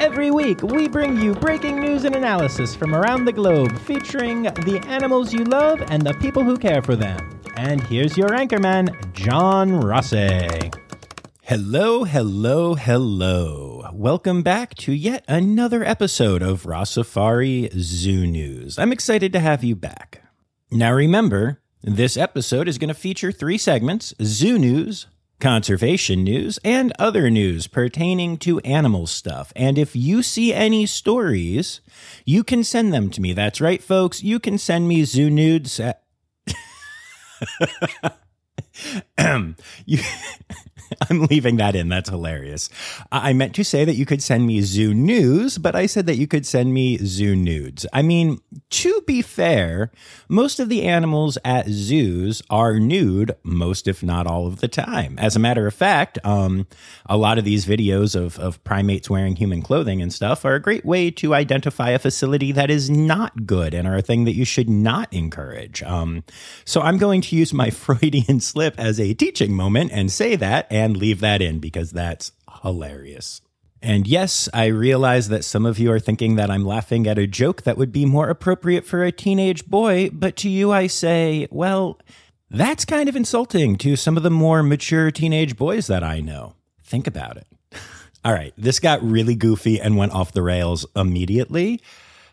Every week, we bring you breaking news and analysis from around the globe featuring the animals you love and the people who care for them. And here's your anchorman, John Rossi. Hello, hello, hello. Welcome back to yet another episode of Rossafari Zoo News. I'm excited to have you back. Now remember, this episode is going to feature three segments zoo news, conservation news, and other news pertaining to animal stuff. And if you see any stories, you can send them to me. That's right, folks. You can send me zoo nudes at. you, I'm leaving that in. That's hilarious. I meant to say that you could send me zoo news, but I said that you could send me zoo nudes. I mean, to be fair, most of the animals at zoos are nude most, if not all of the time. As a matter of fact, um, a lot of these videos of, of primates wearing human clothing and stuff are a great way to identify a facility that is not good and are a thing that you should not encourage. Um, so I'm going to use my Freudian slip as a teaching moment and say that and leave that in because that's hilarious. And yes, I realize that some of you are thinking that I'm laughing at a joke that would be more appropriate for a teenage boy, but to you I say, well, that's kind of insulting to some of the more mature teenage boys that I know. Think about it. All right, this got really goofy and went off the rails immediately.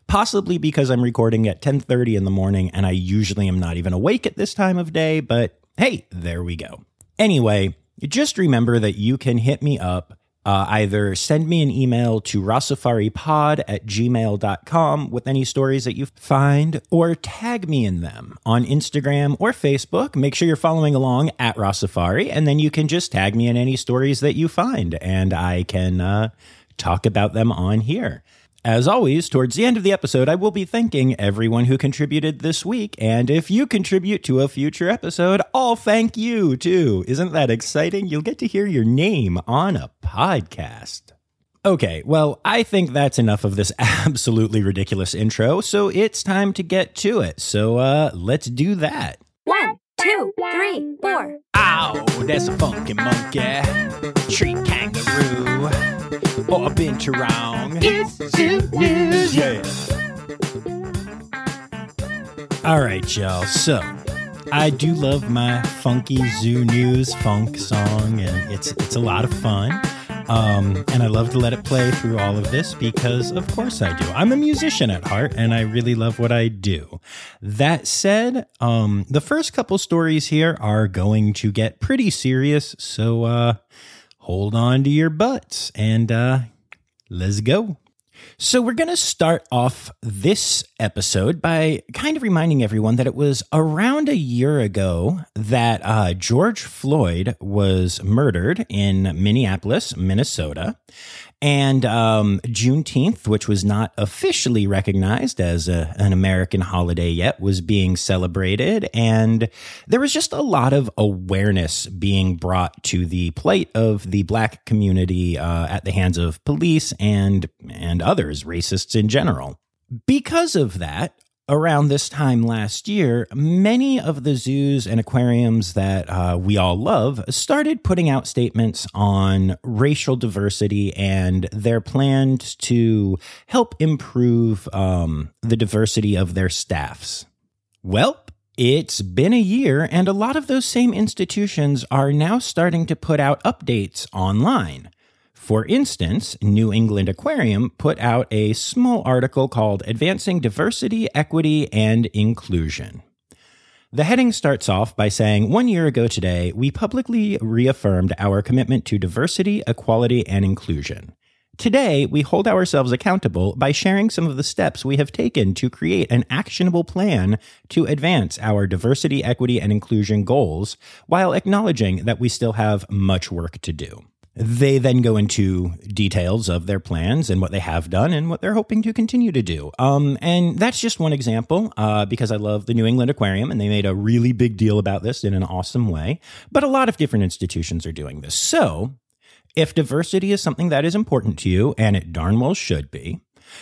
Possibly because I'm recording at 10:30 in the morning and I usually am not even awake at this time of day, but hey, there we go. Anyway, just remember that you can hit me up. Uh, either send me an email to rossafaripod at gmail.com with any stories that you find, or tag me in them on Instagram or Facebook. Make sure you're following along at Rossafari, and then you can just tag me in any stories that you find, and I can uh, talk about them on here. As always, towards the end of the episode, I will be thanking everyone who contributed this week. And if you contribute to a future episode, I'll thank you too. Isn't that exciting? You'll get to hear your name on a podcast. Okay, well, I think that's enough of this absolutely ridiculous intro, so it's time to get to it. So, uh, let's do that. One, two, three, four. Ow, that's a funky monkey. Tree kangaroo. Or a binturong. It's Zoo News. Yeah. All right, y'all. So, I do love my funky zoo news funk song, and it's it's a lot of fun. Um, and I love to let it play through all of this because, of course, I do. I'm a musician at heart, and I really love what I do. That said, um, the first couple stories here are going to get pretty serious, so uh, hold on to your butts and uh, let's go. So, we're going to start off this episode by kind of reminding everyone that it was around a year ago that uh, George Floyd was murdered in Minneapolis, Minnesota. And um, Juneteenth, which was not officially recognized as a, an American holiday yet, was being celebrated. And there was just a lot of awareness being brought to the plight of the black community uh, at the hands of police and, and others, racists in general. Because of that, around this time last year, many of the zoos and aquariums that uh, we all love started putting out statements on racial diversity and their plans to help improve um, the diversity of their staffs. Well, it's been a year, and a lot of those same institutions are now starting to put out updates online. For instance, New England Aquarium put out a small article called Advancing Diversity, Equity, and Inclusion. The heading starts off by saying One year ago today, we publicly reaffirmed our commitment to diversity, equality, and inclusion. Today, we hold ourselves accountable by sharing some of the steps we have taken to create an actionable plan to advance our diversity, equity, and inclusion goals while acknowledging that we still have much work to do. They then go into details of their plans and what they have done and what they're hoping to continue to do. Um, and that's just one example uh, because I love the New England Aquarium and they made a really big deal about this in an awesome way. But a lot of different institutions are doing this. So if diversity is something that is important to you, and it darn well should be,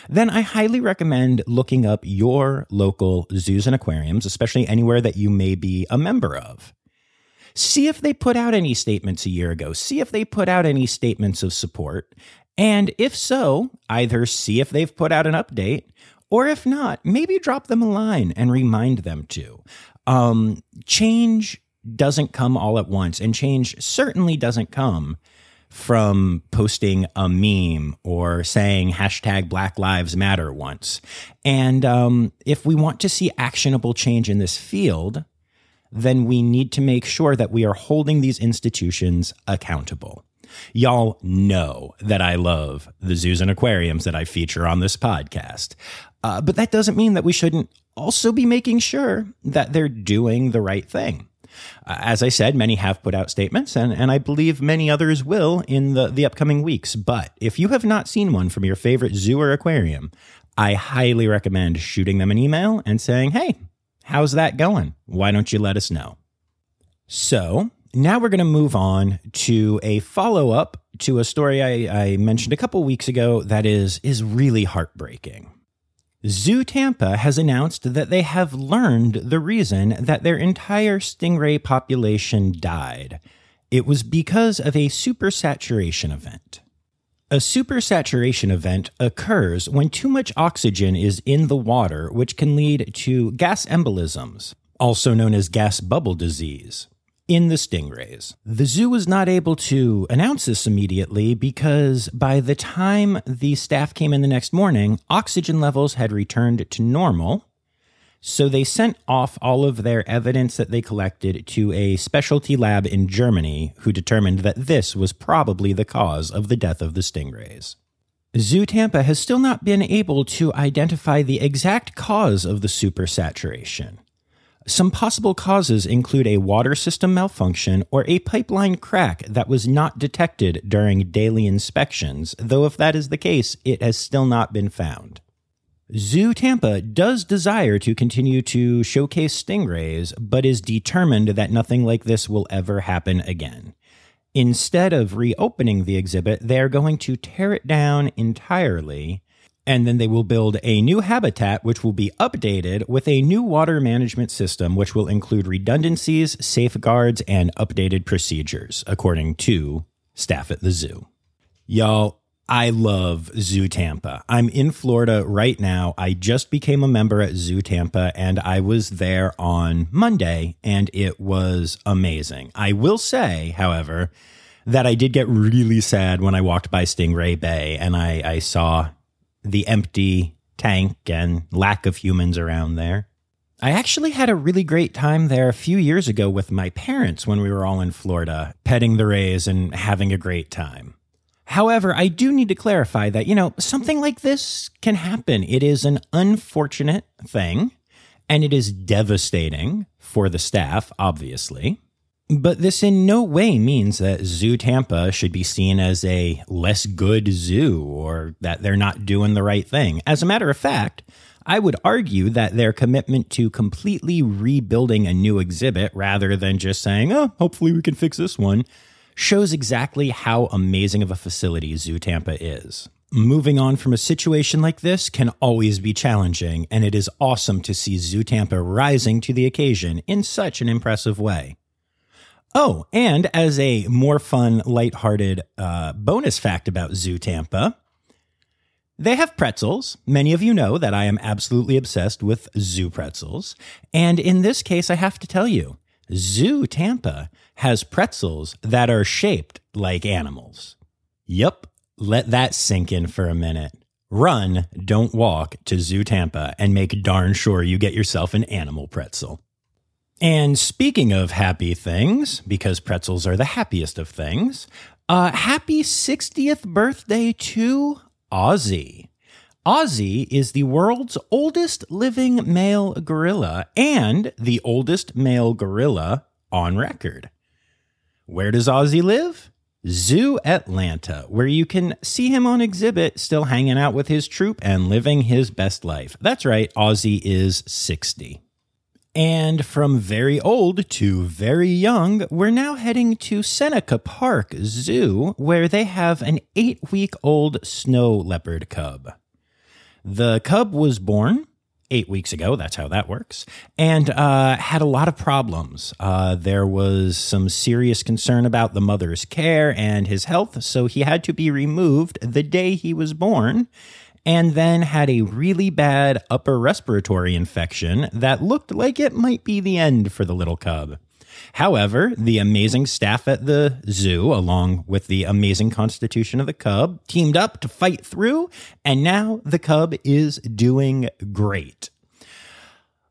then I highly recommend looking up your local zoos and aquariums, especially anywhere that you may be a member of. See if they put out any statements a year ago. See if they put out any statements of support. And if so, either see if they've put out an update, or if not, maybe drop them a line and remind them to. Um, change doesn't come all at once, and change certainly doesn't come from posting a meme or saying hashtag Black Lives Matter once. And um, if we want to see actionable change in this field, then we need to make sure that we are holding these institutions accountable. Y'all know that I love the zoos and aquariums that I feature on this podcast. Uh, but that doesn't mean that we shouldn't also be making sure that they're doing the right thing. Uh, as I said, many have put out statements, and, and I believe many others will in the, the upcoming weeks. But if you have not seen one from your favorite zoo or aquarium, I highly recommend shooting them an email and saying, hey, how's that going? Why don't you let us know? So now we're going to move on to a follow up to a story I, I mentioned a couple weeks ago that is is really heartbreaking. Zoo Tampa has announced that they have learned the reason that their entire stingray population died. It was because of a supersaturation event. A supersaturation event occurs when too much oxygen is in the water, which can lead to gas embolisms, also known as gas bubble disease in the stingrays. The zoo was not able to announce this immediately because by the time the staff came in the next morning, oxygen levels had returned to normal. So they sent off all of their evidence that they collected to a specialty lab in Germany who determined that this was probably the cause of the death of the stingrays. Zoo Tampa has still not been able to identify the exact cause of the supersaturation. Some possible causes include a water system malfunction or a pipeline crack that was not detected during daily inspections, though if that is the case, it has still not been found. Zoo Tampa does desire to continue to showcase stingrays, but is determined that nothing like this will ever happen again. Instead of reopening the exhibit, they are going to tear it down entirely and then they will build a new habitat, which will be updated with a new water management system, which will include redundancies, safeguards, and updated procedures, according to staff at the zoo. Y'all, I love Zoo Tampa. I'm in Florida right now. I just became a member at Zoo Tampa and I was there on Monday and it was amazing. I will say, however, that I did get really sad when I walked by Stingray Bay and I, I saw the empty tank and lack of humans around there. I actually had a really great time there a few years ago with my parents when we were all in Florida, petting the rays and having a great time. However, I do need to clarify that, you know, something like this can happen. It is an unfortunate thing, and it is devastating for the staff, obviously. But this in no way means that Zoo Tampa should be seen as a less good zoo or that they're not doing the right thing. As a matter of fact, I would argue that their commitment to completely rebuilding a new exhibit rather than just saying, oh, hopefully we can fix this one, shows exactly how amazing of a facility Zoo Tampa is. Moving on from a situation like this can always be challenging, and it is awesome to see Zoo Tampa rising to the occasion in such an impressive way. Oh, and as a more fun, lighthearted uh, bonus fact about Zoo Tampa, they have pretzels. Many of you know that I am absolutely obsessed with zoo pretzels. And in this case, I have to tell you, Zoo Tampa has pretzels that are shaped like animals. Yup, let that sink in for a minute. Run, don't walk to Zoo Tampa and make darn sure you get yourself an animal pretzel. And speaking of happy things, because pretzels are the happiest of things, uh, happy 60th birthday to Ozzy. Ozzy is the world's oldest living male gorilla and the oldest male gorilla on record. Where does Ozzy live? Zoo Atlanta, where you can see him on exhibit still hanging out with his troop and living his best life. That's right, Ozzy is 60. And from very old to very young, we're now heading to Seneca Park Zoo, where they have an eight week old snow leopard cub. The cub was born eight weeks ago. That's how that works. And uh, had a lot of problems. Uh, there was some serious concern about the mother's care and his health, so he had to be removed the day he was born. And then had a really bad upper respiratory infection that looked like it might be the end for the little cub. However, the amazing staff at the zoo, along with the amazing constitution of the cub, teamed up to fight through, and now the cub is doing great.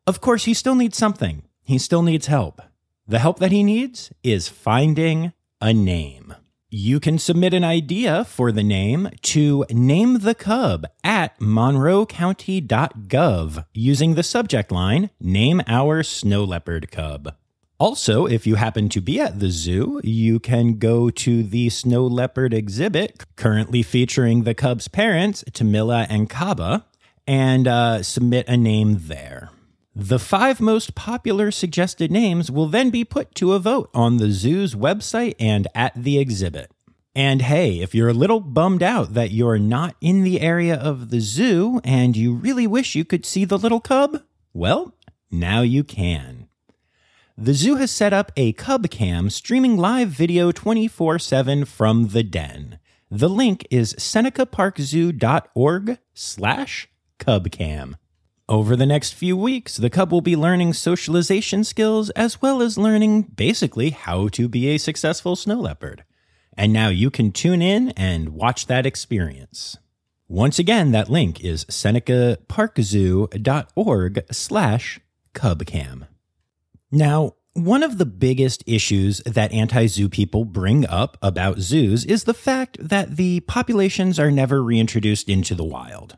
Of course, he still needs something. He still needs help. The help that he needs is finding a name. You can submit an idea for the name to name the cub at monroecounty.gov using the subject line Name Our Snow Leopard Cub. Also, if you happen to be at the zoo, you can go to the snow leopard exhibit currently featuring the cub's parents, Tamila and Kaba, and uh, submit a name there. The five most popular suggested names will then be put to a vote on the zoo's website and at the exhibit. And hey, if you're a little bummed out that you're not in the area of the zoo and you really wish you could see the little cub, well, now you can. The zoo has set up a cub cam streaming live video 24 7 from the den. The link is senecaparkzoo.org slash cubcam. Over the next few weeks, the cub will be learning socialization skills as well as learning basically how to be a successful snow leopard. And now you can tune in and watch that experience. Once again, that link is senecaparkzoo.org slash cubcam. Now, one of the biggest issues that anti zoo people bring up about zoos is the fact that the populations are never reintroduced into the wild.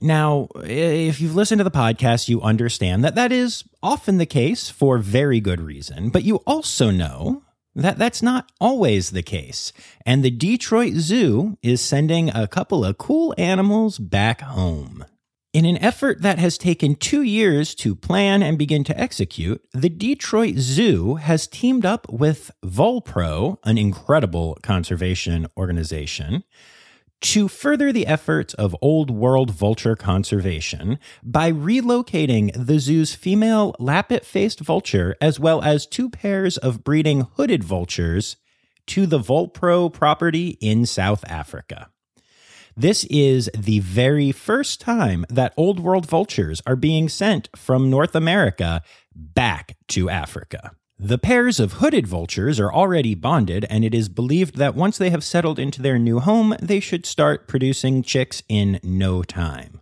Now, if you've listened to the podcast, you understand that that is often the case for very good reason, but you also know that that's not always the case. And the Detroit Zoo is sending a couple of cool animals back home. In an effort that has taken two years to plan and begin to execute, the Detroit Zoo has teamed up with VulPro, an incredible conservation organization, to further the efforts of old world vulture conservation by relocating the zoo's female lappet faced vulture as well as two pairs of breeding hooded vultures to the VulPro property in South Africa. This is the very first time that Old World vultures are being sent from North America back to Africa. The pairs of hooded vultures are already bonded, and it is believed that once they have settled into their new home, they should start producing chicks in no time.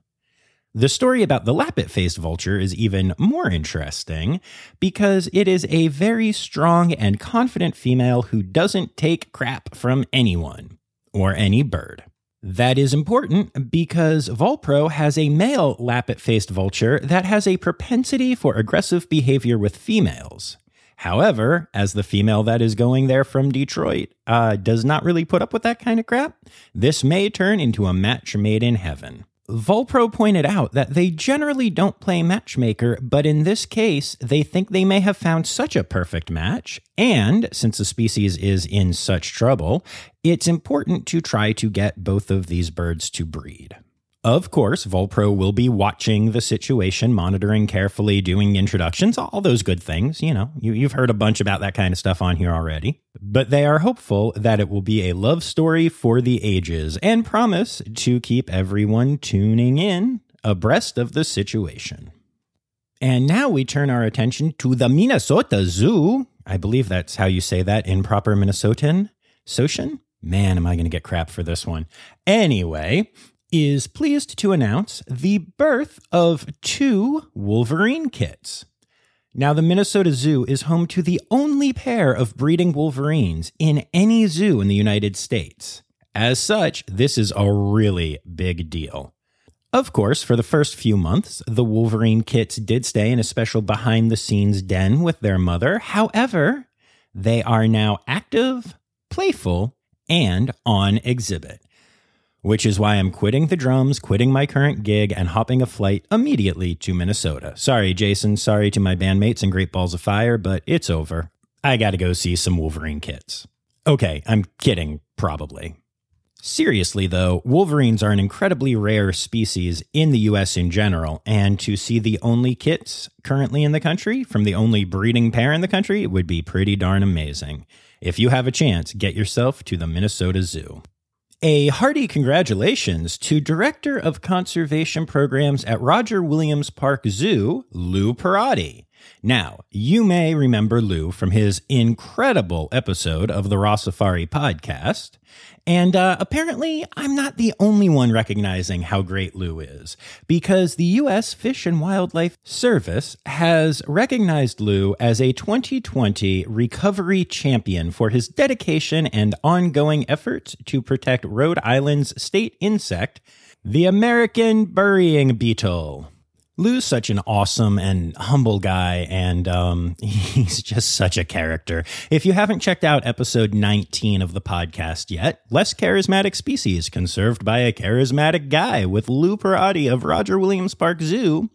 The story about the lappet faced vulture is even more interesting because it is a very strong and confident female who doesn't take crap from anyone or any bird. That is important because VulPro has a male lappet faced vulture that has a propensity for aggressive behavior with females. However, as the female that is going there from Detroit uh, does not really put up with that kind of crap, this may turn into a match made in heaven. VulPro pointed out that they generally don't play matchmaker, but in this case, they think they may have found such a perfect match. And since the species is in such trouble, it's important to try to get both of these birds to breed. Of course, VulPro will be watching the situation, monitoring carefully, doing introductions, all those good things. You know, you, have heard a bunch about that kind of stuff on here already. But they are hopeful that it will be a love story for the ages and promise to keep everyone tuning in abreast of the situation. And now we turn our attention to the Minnesota Zoo. I believe that's how you say that in proper Minnesotan. Soshin? Man, am I going to get crap for this one. Anyway, is pleased to announce the birth of two Wolverine kits. Now, the Minnesota Zoo is home to the only pair of breeding Wolverines in any zoo in the United States. As such, this is a really big deal. Of course, for the first few months, the Wolverine kits did stay in a special behind the scenes den with their mother. However, they are now active, playful, and on exhibit. Which is why I'm quitting the drums, quitting my current gig, and hopping a flight immediately to Minnesota. Sorry, Jason. Sorry to my bandmates and Great Balls of Fire, but it's over. I gotta go see some Wolverine kits. Okay, I'm kidding, probably. Seriously, though, wolverines are an incredibly rare species in the US in general, and to see the only kits currently in the country from the only breeding pair in the country would be pretty darn amazing. If you have a chance, get yourself to the Minnesota Zoo. A hearty congratulations to Director of Conservation Programs at Roger Williams Park Zoo, Lou Perotti. Now, you may remember Lou from his incredible episode of the Rossafari podcast. And uh, apparently, I'm not the only one recognizing how great Lou is, because the U.S. Fish and Wildlife Service has recognized Lou as a 2020 recovery champion for his dedication and ongoing efforts to protect Rhode Island's state insect, the American burying beetle. Lou's such an awesome and humble guy, and um, he's just such a character. If you haven't checked out episode 19 of the podcast yet, Less Charismatic Species Conserved by a Charismatic Guy with Lou Perrotti of Roger Williams Park Zoo,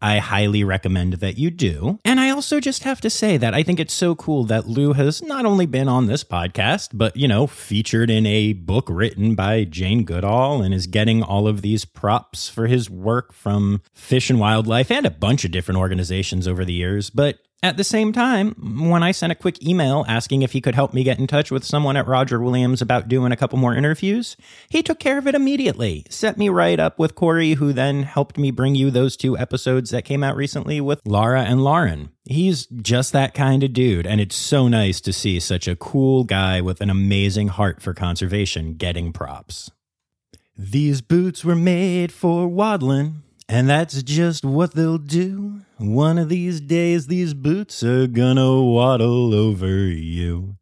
I highly recommend that you do. And I also just have to say that I think it's so cool that Lou has not only been on this podcast, but, you know, featured in a book written by Jane Goodall and is getting all of these props for his work from Fish and Wildlife and a bunch of different organizations over the years. But at the same time, when I sent a quick email asking if he could help me get in touch with someone at Roger Williams about doing a couple more interviews, he took care of it immediately. Set me right up with Corey, who then helped me bring you those two episodes that came out recently with Lara and Lauren. He's just that kind of dude, and it's so nice to see such a cool guy with an amazing heart for conservation getting props. These boots were made for waddling. And that's just what they'll do. One of these days, these boots are gonna waddle over you.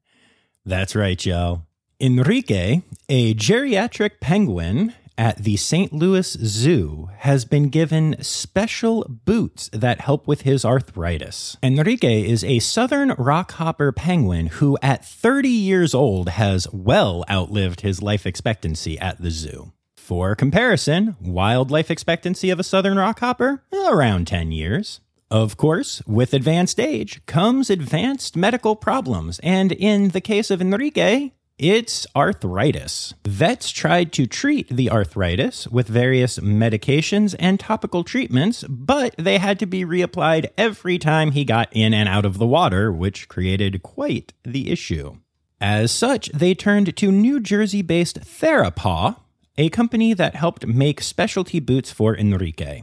That's right, y'all. Enrique, a geriatric penguin at the St. Louis Zoo, has been given special boots that help with his arthritis. Enrique is a southern rockhopper penguin who, at 30 years old, has well outlived his life expectancy at the zoo. For comparison, wildlife expectancy of a southern rockhopper? Around 10 years. Of course, with advanced age comes advanced medical problems, and in the case of Enrique, it's arthritis. Vets tried to treat the arthritis with various medications and topical treatments, but they had to be reapplied every time he got in and out of the water, which created quite the issue. As such, they turned to New Jersey based Therapaw, a company that helped make specialty boots for Enrique.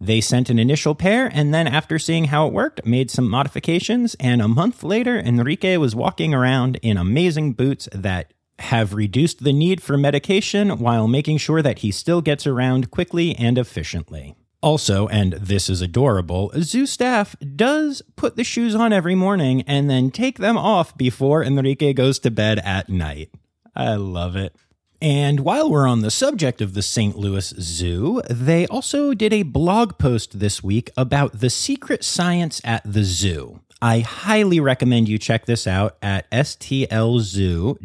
They sent an initial pair, and then, after seeing how it worked, made some modifications. And a month later, Enrique was walking around in amazing boots that have reduced the need for medication while making sure that he still gets around quickly and efficiently. Also, and this is adorable, zoo staff does put the shoes on every morning and then take them off before Enrique goes to bed at night. I love it. And while we're on the subject of the St. Louis Zoo, they also did a blog post this week about the secret science at the zoo. I highly recommend you check this out at stlzoo.org,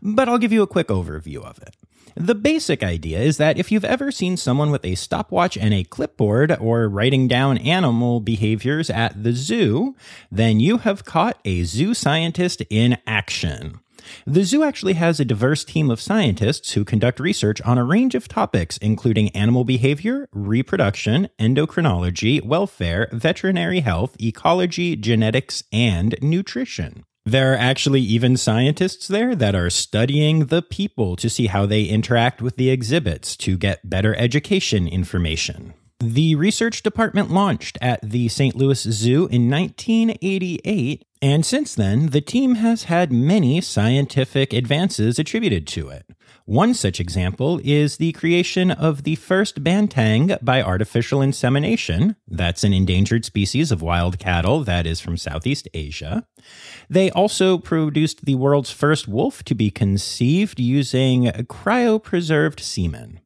but I'll give you a quick overview of it. The basic idea is that if you've ever seen someone with a stopwatch and a clipboard or writing down animal behaviors at the zoo, then you have caught a zoo scientist in action. The zoo actually has a diverse team of scientists who conduct research on a range of topics, including animal behavior, reproduction, endocrinology, welfare, veterinary health, ecology, genetics, and nutrition. There are actually even scientists there that are studying the people to see how they interact with the exhibits to get better education information. The research department launched at the St. Louis Zoo in 1988, and since then, the team has had many scientific advances attributed to it. One such example is the creation of the first banteng by artificial insemination. That's an endangered species of wild cattle that is from Southeast Asia. They also produced the world's first wolf to be conceived using cryopreserved semen.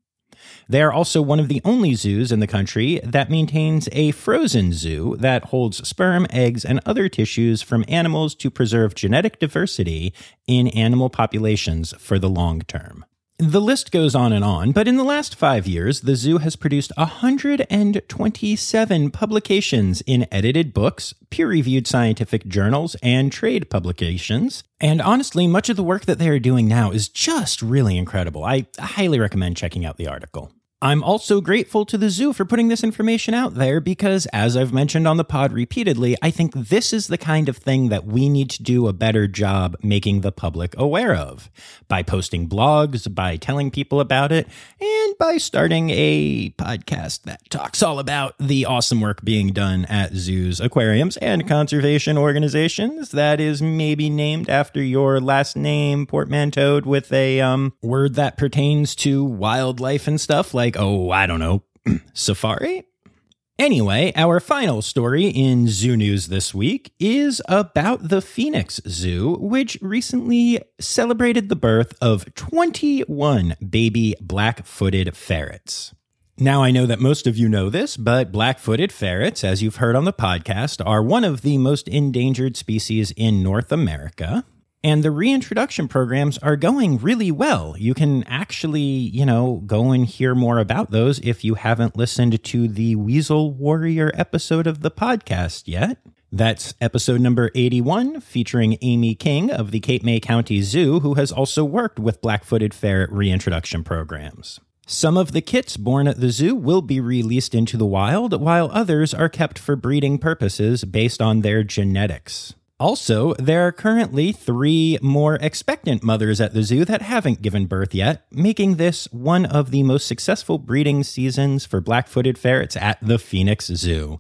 They are also one of the only zoos in the country that maintains a frozen zoo that holds sperm, eggs, and other tissues from animals to preserve genetic diversity in animal populations for the long term. The list goes on and on, but in the last five years, the zoo has produced 127 publications in edited books, peer reviewed scientific journals, and trade publications. And honestly, much of the work that they are doing now is just really incredible. I highly recommend checking out the article. I'm also grateful to the zoo for putting this information out there because, as I've mentioned on the pod repeatedly, I think this is the kind of thing that we need to do a better job making the public aware of by posting blogs, by telling people about it, and by starting a podcast that talks all about the awesome work being done at zoos, aquariums, and conservation organizations that is maybe named after your last name portmanteaued with a um, word that pertains to wildlife and stuff like like, oh, I don't know, safari? Anyway, our final story in Zoo News this week is about the Phoenix Zoo, which recently celebrated the birth of 21 baby black footed ferrets. Now, I know that most of you know this, but black footed ferrets, as you've heard on the podcast, are one of the most endangered species in North America. And the reintroduction programs are going really well. You can actually, you know, go and hear more about those if you haven't listened to the Weasel Warrior episode of the podcast yet. That's episode number 81, featuring Amy King of the Cape May County Zoo, who has also worked with black footed ferret reintroduction programs. Some of the kits born at the zoo will be released into the wild, while others are kept for breeding purposes based on their genetics. Also, there are currently three more expectant mothers at the zoo that haven't given birth yet, making this one of the most successful breeding seasons for black footed ferrets at the Phoenix Zoo.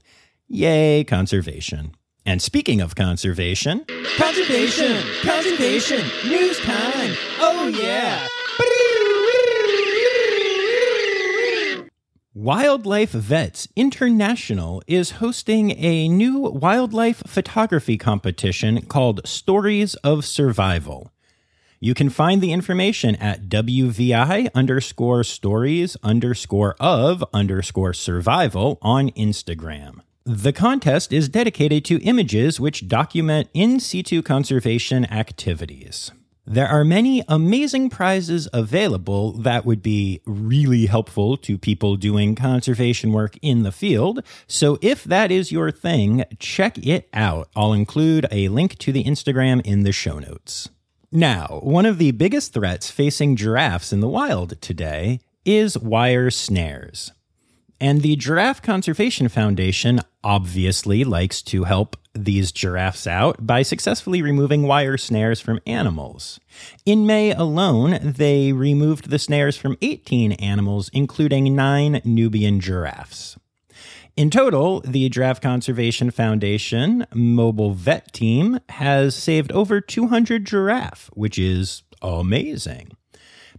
Yay, conservation. And speaking of conservation, conservation, conservation, news time. Oh, yeah. Wildlife Vets International is hosting a new wildlife photography competition called Stories of Survival. You can find the information at WVI underscore stories underscore of underscore survival on Instagram. The contest is dedicated to images which document in situ conservation activities. There are many amazing prizes available that would be really helpful to people doing conservation work in the field. So if that is your thing, check it out. I'll include a link to the Instagram in the show notes. Now, one of the biggest threats facing giraffes in the wild today is wire snares. And the Giraffe Conservation Foundation obviously likes to help these giraffes out by successfully removing wire snares from animals. In May alone, they removed the snares from 18 animals, including nine Nubian giraffes. In total, the Giraffe Conservation Foundation mobile vet team has saved over 200 giraffe, which is amazing.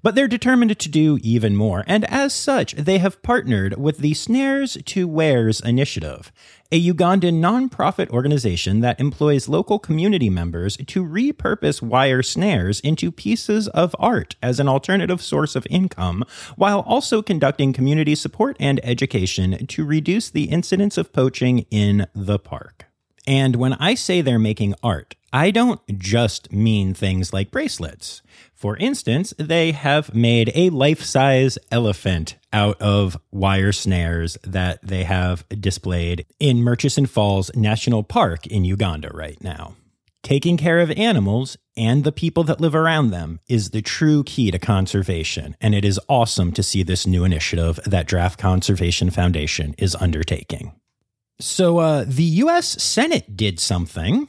But they're determined to do even more, and as such, they have partnered with the Snares to Wares initiative, a Ugandan nonprofit organization that employs local community members to repurpose wire snares into pieces of art as an alternative source of income, while also conducting community support and education to reduce the incidence of poaching in the park. And when I say they're making art, I don't just mean things like bracelets. For instance, they have made a life size elephant out of wire snares that they have displayed in Murchison Falls National Park in Uganda right now. Taking care of animals and the people that live around them is the true key to conservation, and it is awesome to see this new initiative that Giraffe Conservation Foundation is undertaking. So, uh, the US Senate did something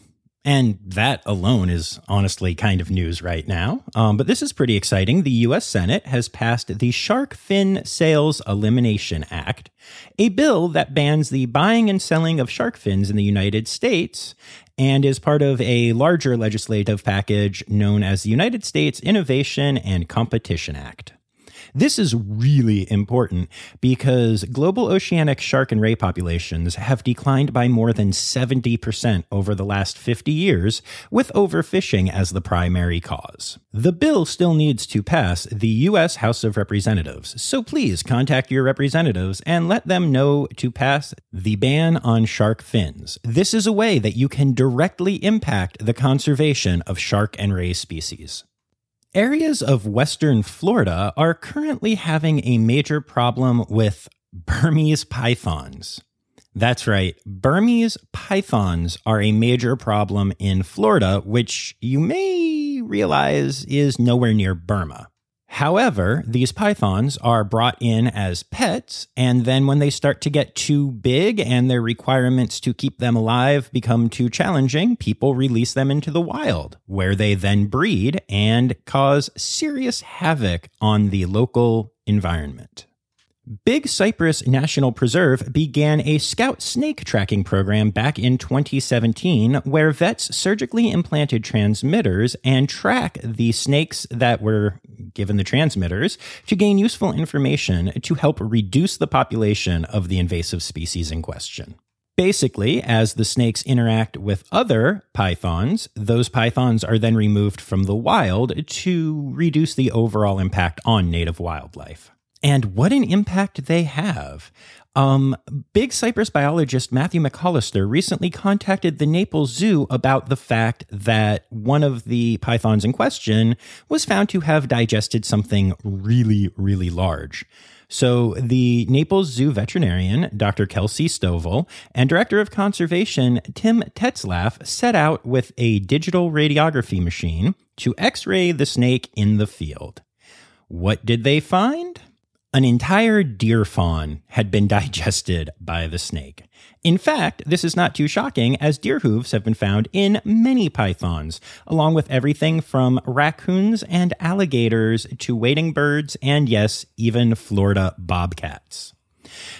and that alone is honestly kind of news right now. Um, but this is pretty exciting. The U.S. Senate has passed the Shark Fin Sales Elimination Act, a bill that bans the buying and selling of shark fins in the United States and is part of a larger legislative package known as the United States Innovation and Competition Act. This is really important because global oceanic shark and ray populations have declined by more than 70% over the last 50 years, with overfishing as the primary cause. The bill still needs to pass the U.S. House of Representatives, so please contact your representatives and let them know to pass the ban on shark fins. This is a way that you can directly impact the conservation of shark and ray species. Areas of western Florida are currently having a major problem with Burmese pythons. That's right, Burmese pythons are a major problem in Florida, which you may realize is nowhere near Burma. However, these pythons are brought in as pets, and then when they start to get too big and their requirements to keep them alive become too challenging, people release them into the wild, where they then breed and cause serious havoc on the local environment. Big Cypress National Preserve began a scout snake tracking program back in 2017 where vets surgically implanted transmitters and track the snakes that were given the transmitters to gain useful information to help reduce the population of the invasive species in question. Basically, as the snakes interact with other pythons, those pythons are then removed from the wild to reduce the overall impact on native wildlife and what an impact they have. Um, big Cypress biologist Matthew McAllister recently contacted the Naples Zoo about the fact that one of the pythons in question was found to have digested something really, really large. So the Naples Zoo veterinarian, Dr. Kelsey Stovall, and director of conservation, Tim Tetzlaff, set out with a digital radiography machine to x ray the snake in the field. What did they find? An entire deer fawn had been digested by the snake. In fact, this is not too shocking, as deer hooves have been found in many pythons, along with everything from raccoons and alligators to wading birds, and yes, even Florida bobcats.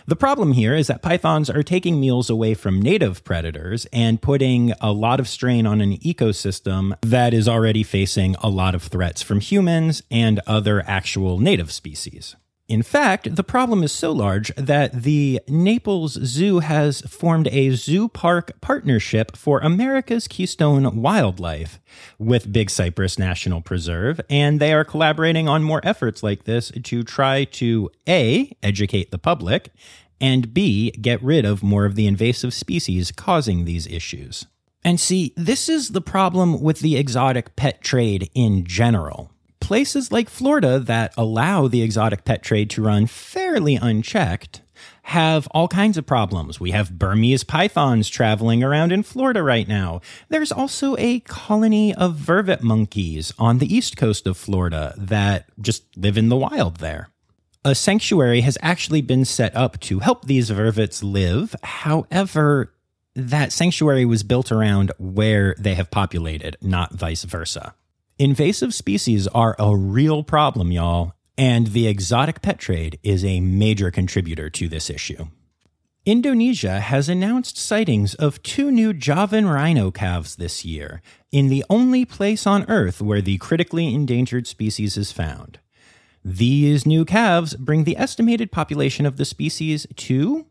The problem here is that pythons are taking meals away from native predators and putting a lot of strain on an ecosystem that is already facing a lot of threats from humans and other actual native species. In fact, the problem is so large that the Naples Zoo has formed a zoo park partnership for America's Keystone Wildlife with Big Cypress National Preserve, and they are collaborating on more efforts like this to try to A, educate the public, and B, get rid of more of the invasive species causing these issues. And see, this is the problem with the exotic pet trade in general places like Florida that allow the exotic pet trade to run fairly unchecked have all kinds of problems. We have Burmese pythons traveling around in Florida right now. There's also a colony of vervet monkeys on the east coast of Florida that just live in the wild there. A sanctuary has actually been set up to help these vervets live. However, that sanctuary was built around where they have populated, not vice versa. Invasive species are a real problem, y'all, and the exotic pet trade is a major contributor to this issue. Indonesia has announced sightings of two new Javan rhino calves this year, in the only place on Earth where the critically endangered species is found. These new calves bring the estimated population of the species to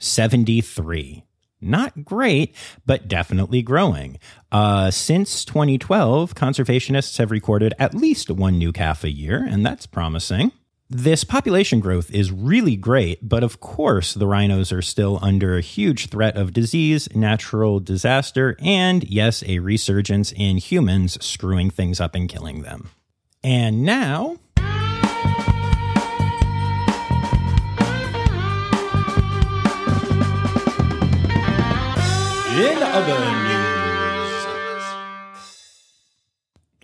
73. Not great, but definitely growing. Uh, since 2012, conservationists have recorded at least one new calf a year, and that's promising. This population growth is really great, but of course, the rhinos are still under a huge threat of disease, natural disaster, and yes, a resurgence in humans screwing things up and killing them. And now, in other news.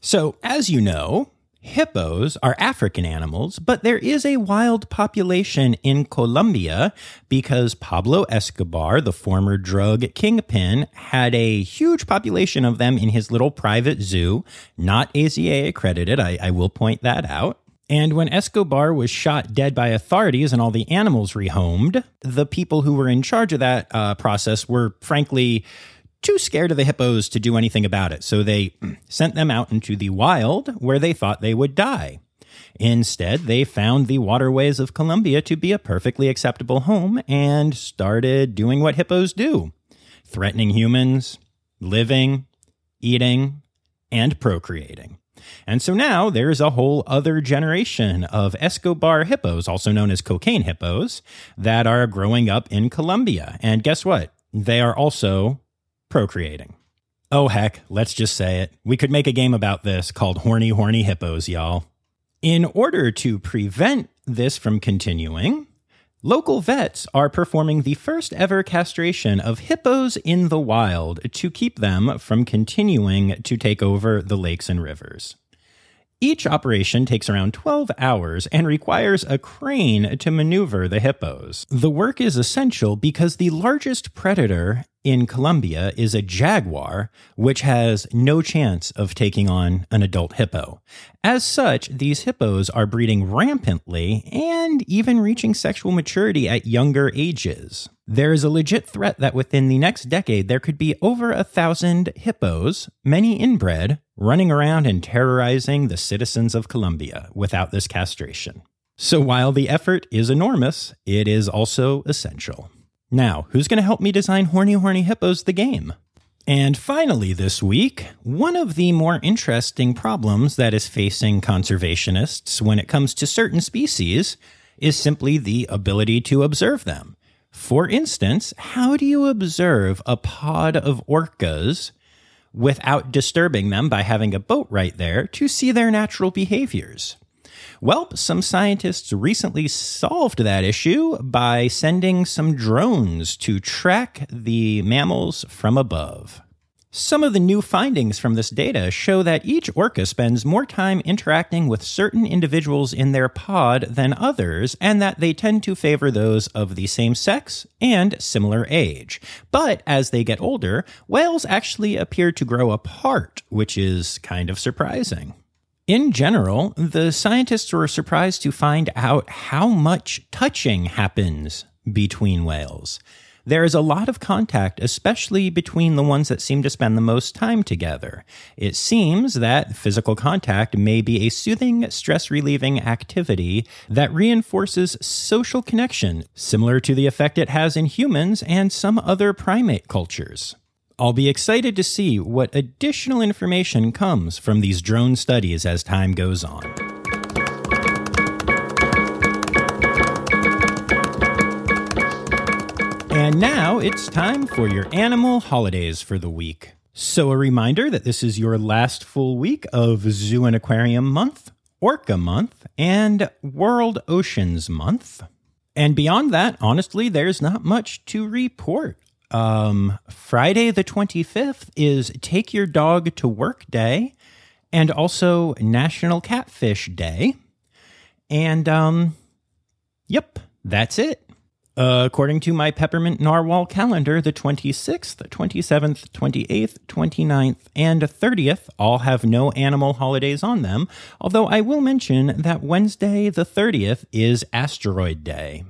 So, as you know, hippos are African animals, but there is a wild population in Colombia because Pablo Escobar, the former drug kingpin, had a huge population of them in his little private zoo, not AZA accredited. I, I will point that out. And when Escobar was shot dead by authorities and all the animals rehomed, the people who were in charge of that uh, process were frankly too scared of the hippos to do anything about it. So they sent them out into the wild where they thought they would die. Instead, they found the waterways of Colombia to be a perfectly acceptable home and started doing what hippos do threatening humans, living, eating, and procreating. And so now there's a whole other generation of Escobar hippos, also known as cocaine hippos, that are growing up in Colombia. And guess what? They are also procreating. Oh, heck, let's just say it. We could make a game about this called Horny Horny Hippos, y'all. In order to prevent this from continuing, local vets are performing the first ever castration of hippos in the wild to keep them from continuing to take over the lakes and rivers. Each operation takes around 12 hours and requires a crane to maneuver the hippos. The work is essential because the largest predator in Colombia is a jaguar, which has no chance of taking on an adult hippo. As such, these hippos are breeding rampantly and even reaching sexual maturity at younger ages. There is a legit threat that within the next decade there could be over a thousand hippos, many inbred, running around and terrorizing the citizens of Colombia without this castration. So while the effort is enormous, it is also essential. Now, who's going to help me design Horny Horny Hippos the game? And finally, this week, one of the more interesting problems that is facing conservationists when it comes to certain species is simply the ability to observe them. For instance, how do you observe a pod of orcas without disturbing them by having a boat right there to see their natural behaviors? Well, some scientists recently solved that issue by sending some drones to track the mammals from above. Some of the new findings from this data show that each orca spends more time interacting with certain individuals in their pod than others, and that they tend to favor those of the same sex and similar age. But as they get older, whales actually appear to grow apart, which is kind of surprising. In general, the scientists were surprised to find out how much touching happens between whales there is a lot of contact, especially between the ones that seem to spend the most time together. It seems that physical contact may be a soothing, stress relieving activity that reinforces social connection, similar to the effect it has in humans and some other primate cultures. I'll be excited to see what additional information comes from these drone studies as time goes on. And now it's time for your animal holidays for the week. So, a reminder that this is your last full week of Zoo and Aquarium Month, Orca Month, and World Oceans Month. And beyond that, honestly, there's not much to report. Um, Friday the 25th is Take Your Dog to Work Day and also National Catfish Day. And, um, yep, that's it. Uh, according to my Peppermint Narwhal calendar, the 26th, 27th, 28th, 29th, and 30th all have no animal holidays on them, although I will mention that Wednesday, the 30th, is Asteroid Day.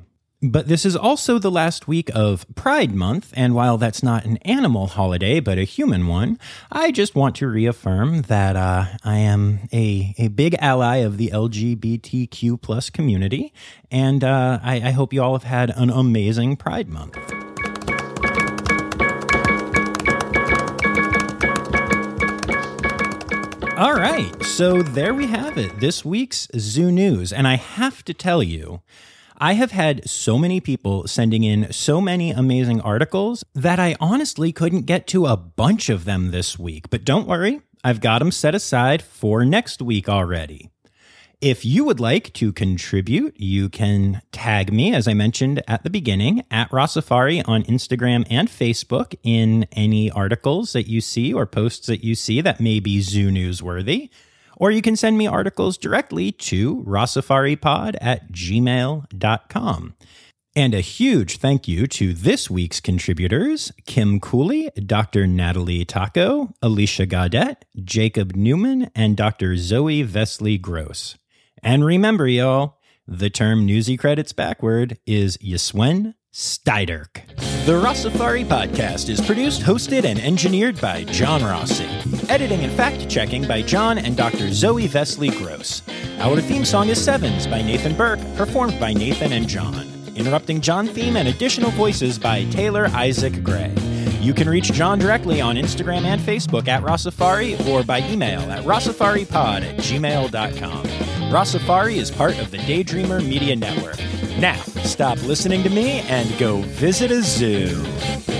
But this is also the last week of Pride Month, and while that's not an animal holiday but a human one, I just want to reaffirm that uh, I am a, a big ally of the LGBTQ plus community, and uh, I, I hope you all have had an amazing Pride Month. All right, so there we have it, this week's Zoo News, and I have to tell you, I have had so many people sending in so many amazing articles that I honestly couldn't get to a bunch of them this week. But don't worry, I've got them set aside for next week already. If you would like to contribute, you can tag me, as I mentioned at the beginning, at Rossafari on Instagram and Facebook in any articles that you see or posts that you see that may be zoo newsworthy or you can send me articles directly to rossafaripod at gmail.com. And a huge thank you to this week's contributors Kim Cooley, Dr. Natalie Taco, Alicia Gaudet, Jacob Newman, and Dr. Zoe Vesley Gross. And remember, y'all, the term newsy credits backward is Yiswen Steiderk. The Rossafari podcast is produced, hosted, and engineered by John Rossi. Editing and fact checking by John and Dr. Zoe Vesley Gross. Our theme song is Sevens by Nathan Burke, performed by Nathan and John. Interrupting John theme and additional voices by Taylor Isaac Gray. You can reach John directly on Instagram and Facebook at Rossafari or by email at rossafaripod at gmail.com. Rossafari is part of the Daydreamer Media Network. Now, stop listening to me and go visit a zoo.